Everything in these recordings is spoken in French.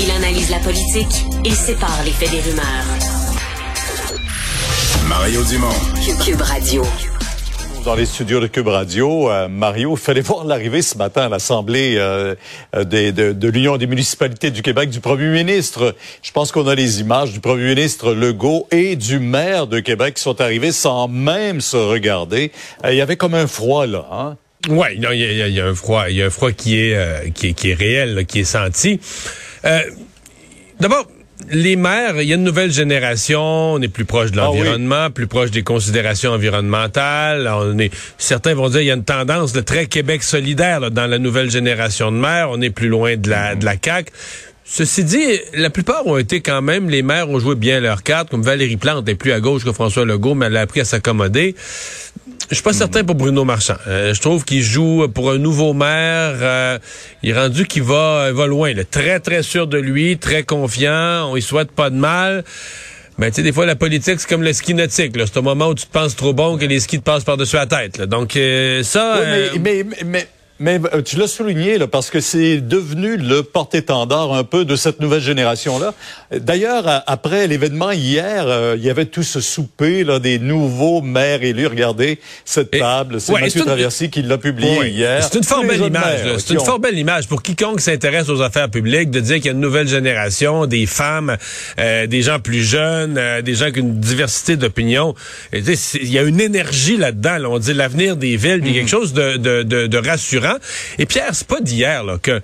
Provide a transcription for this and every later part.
Il analyse la politique, il sépare les faits des rumeurs. Mario Dumont. Cube Radio. Dans les studios de Cube Radio, euh, Mario, il fallait voir l'arrivée ce matin à l'Assemblée euh, euh, des- de, de l'Union des municipalités du Québec du Premier ministre. Je pense qu'on a les images du Premier ministre Legault et du maire de Québec qui sont arrivés sans même se regarder. Euh, il y avait comme un froid là. Hein? Ouais, non, il y a, il y a- il y a un froid, il y a un froid qui est euh, qui est, qui est réel, là, qui est senti. Euh, D'abord, les maires, il y a une nouvelle génération, on est plus proche de Ah oui. l'environnement, plus proche des considérations environnementales. On est, certains vont dire il y a une tendance de très Québec solidaire là, dans la nouvelle génération de maires. On est plus loin de la de la CAC. Ceci dit, la plupart ont été quand même, les maires ont joué bien leur carte, comme Valérie Plante est plus à gauche que François Legault, mais elle a appris à s'accommoder. Je suis pas certain pour Bruno Marchand. Euh, je trouve qu'il joue pour un nouveau maire. euh, il est rendu qu'il va, il va loin. là. Très, très sûr de lui, très confiant. On y souhaite pas de mal. Mais tu sais, des fois, la politique, c'est comme le ski nautique. C'est au moment où tu te penses trop bon que les skis te passent par-dessus la tête. là. Donc, euh, ça... Oui, euh, mais, mais, mais, mais, euh, tu l'as souligné là, parce que c'est devenu le porte-étendard un peu de cette nouvelle génération-là. D'ailleurs, après l'événement hier, euh, il y avait tout ce souper là, des nouveaux maires élus. Regardez cette Et- table. C'est ouais, Mathieu Traversy qui l'a publié Oui. hier. C'est une fort belle image. C'est une ont- fort belle image pour quiconque s'intéresse aux affaires publiques de dire qu'il y a une nouvelle génération, des femmes, euh, des gens plus jeunes, euh, des gens avec une diversité d'opinions. Il y a une énergie là-dedans. là. On dit l'avenir des villes, puis quelque chose de, de, de, de rassurant. Et Pierre, c'est pas d'hier là, que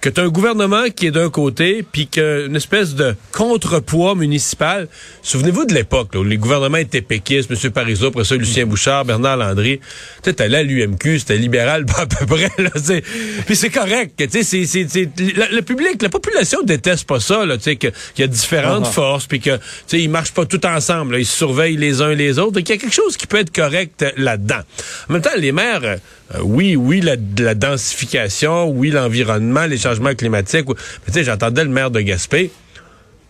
que tu as un gouvernement qui est d'un côté, puis qu'une espèce de contrepoids municipal. Souvenez-vous de l'époque là, où les gouvernements étaient péquistes, M. Parizeau, après ça, Lucien Bouchard, Bernard Landry. Tu sais, à l'UMQ, c'était libéral à peu près. Là, puis c'est correct. c'est- c'est- c'est- le, le public, la population déteste pas ça, là, tu sais, que- qu'il y a différentes Ah ah. forces, puis que tu sais, ils marchent pas tout ensemble. là. ils se surveillent les uns les autres. Donc, il y a quelque chose qui peut être correct là-dedans. En même temps, les maires, euh, oui, oui, la, la densification, oui, l'environnement, les changements climatiques. oui. Mais tu sais, j'entendais le maire de Gaspé.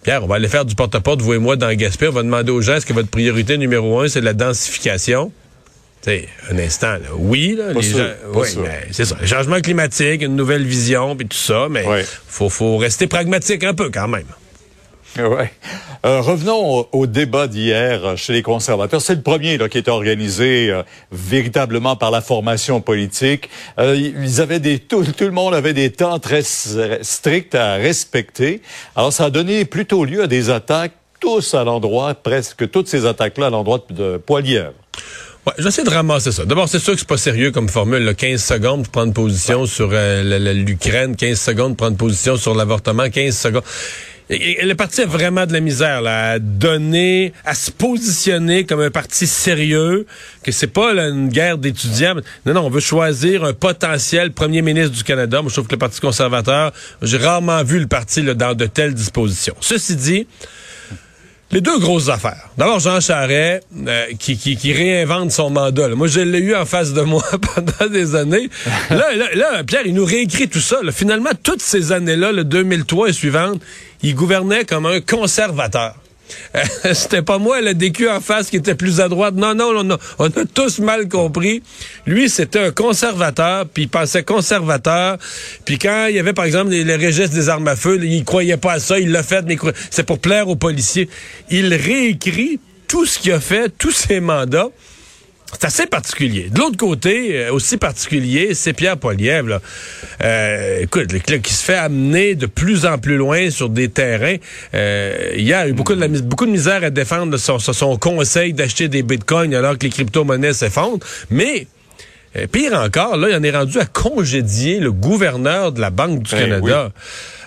Pierre, on va aller faire du porte-à-porte, vous et moi, dans Gaspé. On va demander aux gens, est-ce que votre priorité numéro un, c'est la densification? Tu sais, un instant, là. Oui, là, les sûr, gens, oui, mais c'est ça. Le changement climatique, une nouvelle vision, puis tout ça, mais Ouais. faut, faut rester pragmatique un peu quand même. Ouais. Euh, revenons au, au débat d'hier chez les conservateurs. C'est le premier là, qui était organisé euh, véritablement par la formation politique. Euh, ils avaient des tout, tout le monde avait des temps très stricts à respecter. Alors ça a donné plutôt lieu à des attaques tous à l'endroit, presque toutes ces attaques-là à l'endroit de Poilièvre. Ouais, j'essaie de ramasser ça. D'abord, c'est sûr que c'est pas sérieux comme formule. là. 15 secondes pour prendre position sur l'Ukraine, 15 secondes pour prendre position sur l'avortement, 15 secondes. Le parti a vraiment de la misère là, à donner, à se positionner comme un parti sérieux, que c'est pas là, une guerre d'étudiants. Non, non, on veut choisir un potentiel premier ministre du Canada. Moi, je trouve que le Parti conservateur, j'ai rarement vu le parti là, dans de telles dispositions. Ceci dit, les deux grosses affaires. D'abord, Jean Charest, euh, qui, qui, réinvente son mandat. là. Moi, je l'ai eu en face de moi pendant des années. Là, là, là, Pierre, il nous réécrit tout ça. Finalement, toutes ces années-là, le 2003 et suivantes, il gouvernait comme un conservateur. Euh, C'était pas moi, le DQ en face, qui était plus à droite. Non, non, on a, tous mal compris. Lui, c'était un conservateur, puis il pensait conservateur. Puis quand il y avait, par exemple, les, les des armes à feu, il croyait pas à ça, il l'a fait, mais c'est pour plaire aux policiers. Il réécrit tout ce qu'il a fait, tous ses mandats. C'est assez particulier. De l'autre côté, euh, aussi particulier, c'est Pierre Poilievre. Là. Euh, écoute, le club qui se fait amener de plus en plus loin sur des terrains. Euh, il y a eu beaucoup de, la mis- beaucoup de misère à défendre son, son- conseil d'acheter des bitcoins alors que les crypto-monnaies s'effondrent. Mais euh, pire encore, là, il en est rendu à congédier le gouverneur de la Banque du Ben Canada.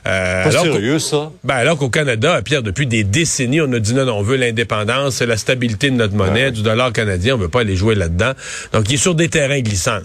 Euh, alors qu'au- sérieux, ça? ben alors qu'au Canada, Pierre, depuis des décennies, on a dit non, non, on veut l'indépendance, la stabilité de notre monnaie, du dollar canadien, on veut pas aller jouer là-dedans. Donc, il est sur des terrains glissants.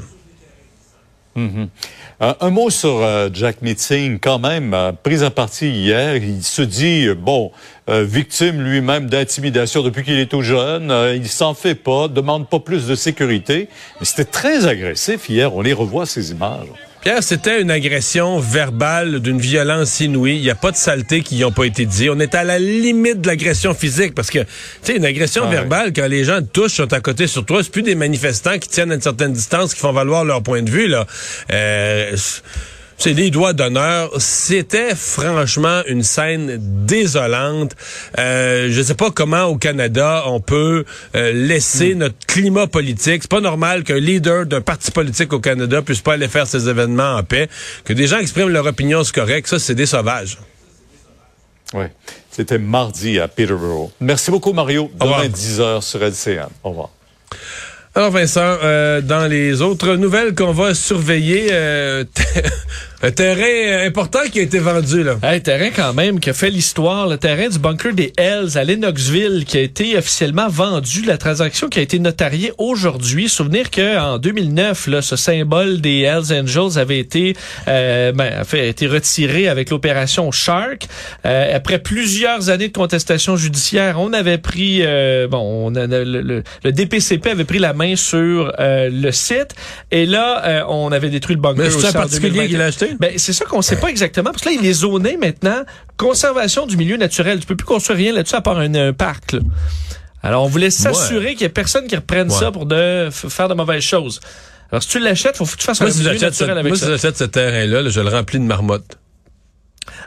Un, un mot sur euh, Jack Meeting, quand même, euh, pris à partie hier. Il se dit, euh, bon, euh, victime lui-même d'intimidation depuis qu'il est tout jeune. Euh, il s'en fait pas, demande pas plus de sécurité. Mais c'était très agressif hier. On les revoit, ces images. Pierre, c'était une agression verbale d'une violence inouïe. Il n'y a pas de saleté qui n'y ont pas été dit. On est à la limite de l'agression physique parce que, tu sais, une agression verbale, quand les gens te touchent, sont à côté sur toi, c'est plus des manifestants qui tiennent à une certaine distance, qui font valoir leur point de vue, là. Euh, c'est les doigts d'honneur. C'était franchement une scène désolante. Euh, je sais pas comment au Canada on peut euh, laisser Hmm. notre climat politique. C'est pas normal qu'un leader d'un parti politique au Canada puisse pas aller faire ses événements en paix. Que des gens expriment leur opinion, c'est correct. Ça, c'est des sauvages. Oui. C'était mardi à Peterborough. Merci beaucoup, Mario. Demain, 10 h sur LCN. Au revoir. Alors Vincent, euh, dans les autres nouvelles qu'on va surveiller, euh, un terrain important qui a été vendu là. Un terrain quand même qui a fait l'histoire, le terrain du bunker des Hells à Lennoxville qui a été officiellement vendu, la transaction qui a été notariée aujourd'hui. Souvenir que en 2009, là, ce symbole des Hells Angels avait été, euh, ben, fait, été retiré avec l'opération Shark. Euh, après plusieurs années de contestation judiciaire, on avait pris, euh, bon, le, le- le DPCP avait pris la main sur euh, le site et là, euh, on avait détruit le bunker. Mais c'est un particulier 2021. qui l'a acheté? Ben, c'est ça qu'on sait pas exactement. Parce que là, il est zoné maintenant. Conservation du milieu naturel. Tu peux plus construire rien là-dessus à part un, un parc. là. Alors, on voulait s'assurer qu'il y ait personne qui reprenne Ouais. ça pour de, faire de mauvaises choses. Alors, si tu l'achètes, faut que tu fasses un si milieu naturel avec moi, si j'achète ce terrain-là, là, je le remplis de marmottes.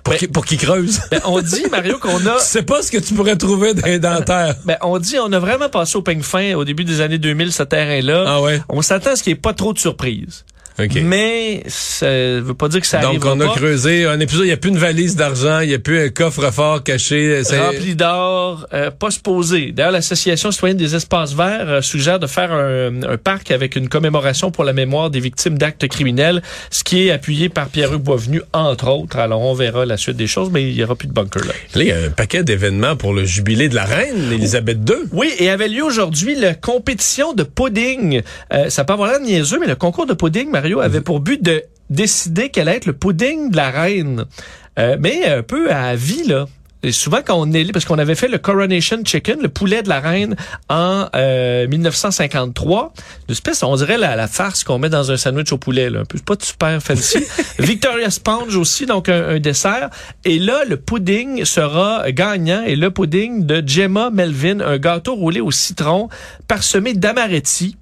Pour Ben- qu'il pour qu'il creuse. Ben, on dit, Mario, qu'on a... Sais pas ce que tu pourrais trouver dans les dentaires. Ben, on dit, on a vraiment passé au peigne fin au début des années 2000, ce terrain-là. Ah ouais? On s'attend à ce qu'il n'y ait pas trop de surprises. OK. Mais ça veut pas dire que ça Donc, arrivera on a pas. creusé un épisode, il n'y a plus une valise d'argent, il n'y a plus un coffre-fort caché. rempli d'or, euh, pas se poser. D'ailleurs, l'Association citoyenne des espaces verts euh, suggère de faire un, un parc avec une commémoration pour la mémoire des victimes d'actes criminels, ce qui est appuyé par Pierre-Hugues Boisvenu, entre autres. Alors, on verra la suite des choses, mais il y aura plus de bunker là. Là, il y a un paquet d'événements pour le jubilé de la reine, Élisabeth II. Oui, et avait lieu aujourd'hui la compétition de pudding. Euh, ça peut avoir l'air niaiseux, mais le concours de pudding, Avait pour but de décider quel allait être le pudding de la reine. Euh, mais un peu à vie, là. Et souvent, quand on est parce qu'on avait fait le Coronation Chicken, le poulet de la reine, en euh, 1953. Une espèce, on dirait la, la farce qu'on met dans un sandwich au poulet, là. Un peu, c'est pas super fancy. Victoria Sponge aussi, donc un, un dessert. Et là, le pudding sera gagnant. Et le pudding de Gemma Melvin, un gâteau roulé au citron parsemé d'amaretti.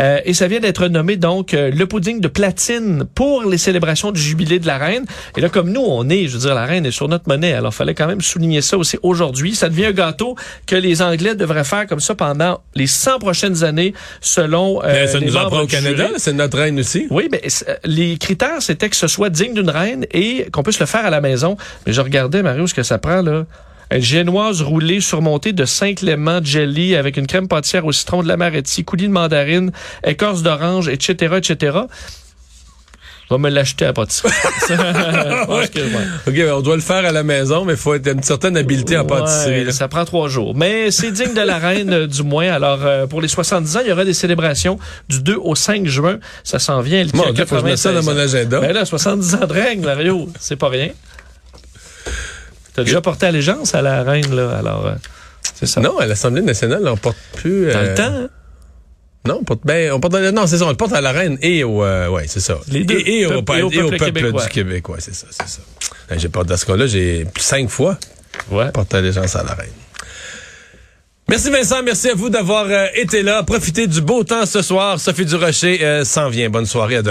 Euh, et ça vient d'être nommé donc euh, le pudding de platine pour les célébrations du jubilé de la reine. Et là, comme nous, on est, je veux dire, la reine est sur notre monnaie. Alors, fallait quand même souligner ça aussi aujourd'hui. Ça devient un gâteau que les Anglais devraient faire comme ça pendant les 100 prochaines années, selon euh, ça les nous membres au Canada, c'est notre reine aussi. Oui, mais euh, les critères, c'était que ce soit digne d'une reine et qu'on puisse le faire à la maison. Mais je regardais, Mario, ce que ça prend, là. Une génoise roulée surmontée de cinq léments de jelly avec une crème pâtissière au citron, de l'amaretti, coulis de mandarine, écorce d'orange, etc., etc. Je vais me l'acheter à la pâtisserie. Ouais. OK, on doit le faire à la maison, mais il faut être une certaine habileté en pâtisserie. Ouais, ça prend trois jours. Mais c'est digne de la reine, euh, du moins. Alors, euh, pour les 70 ans, il y aura des célébrations du 2 au 5 juin. Ça s'en vient. Mon a Dieu, faut que je mette ça dans 96 mon agenda. Ben là, 70 ans de règne, Mario, c'est pas rien. T'as déjà porté allégeance à la reine, là, alors euh, c'est ça? Non, à l'Assemblée nationale, on porte plus... Dans euh, le temps, hein? Non, on porte, ben, on porte, non, c'est ça, on le porte à la reine et au, euh, ouais, c'est ça. Les deux. Et, et au, Peuple- et au et au peuple du Québec, ouais, c'est ça, c'est ça. Ben, J'ai porté, dans ce cas-là, j'ai cinq fois Ouais. porté allégeance à la reine. Merci Vincent, merci à vous d'avoir euh, été là. Profitez du beau temps ce soir. Sophie Durocher euh, s'en vient. Bonne soirée à demain.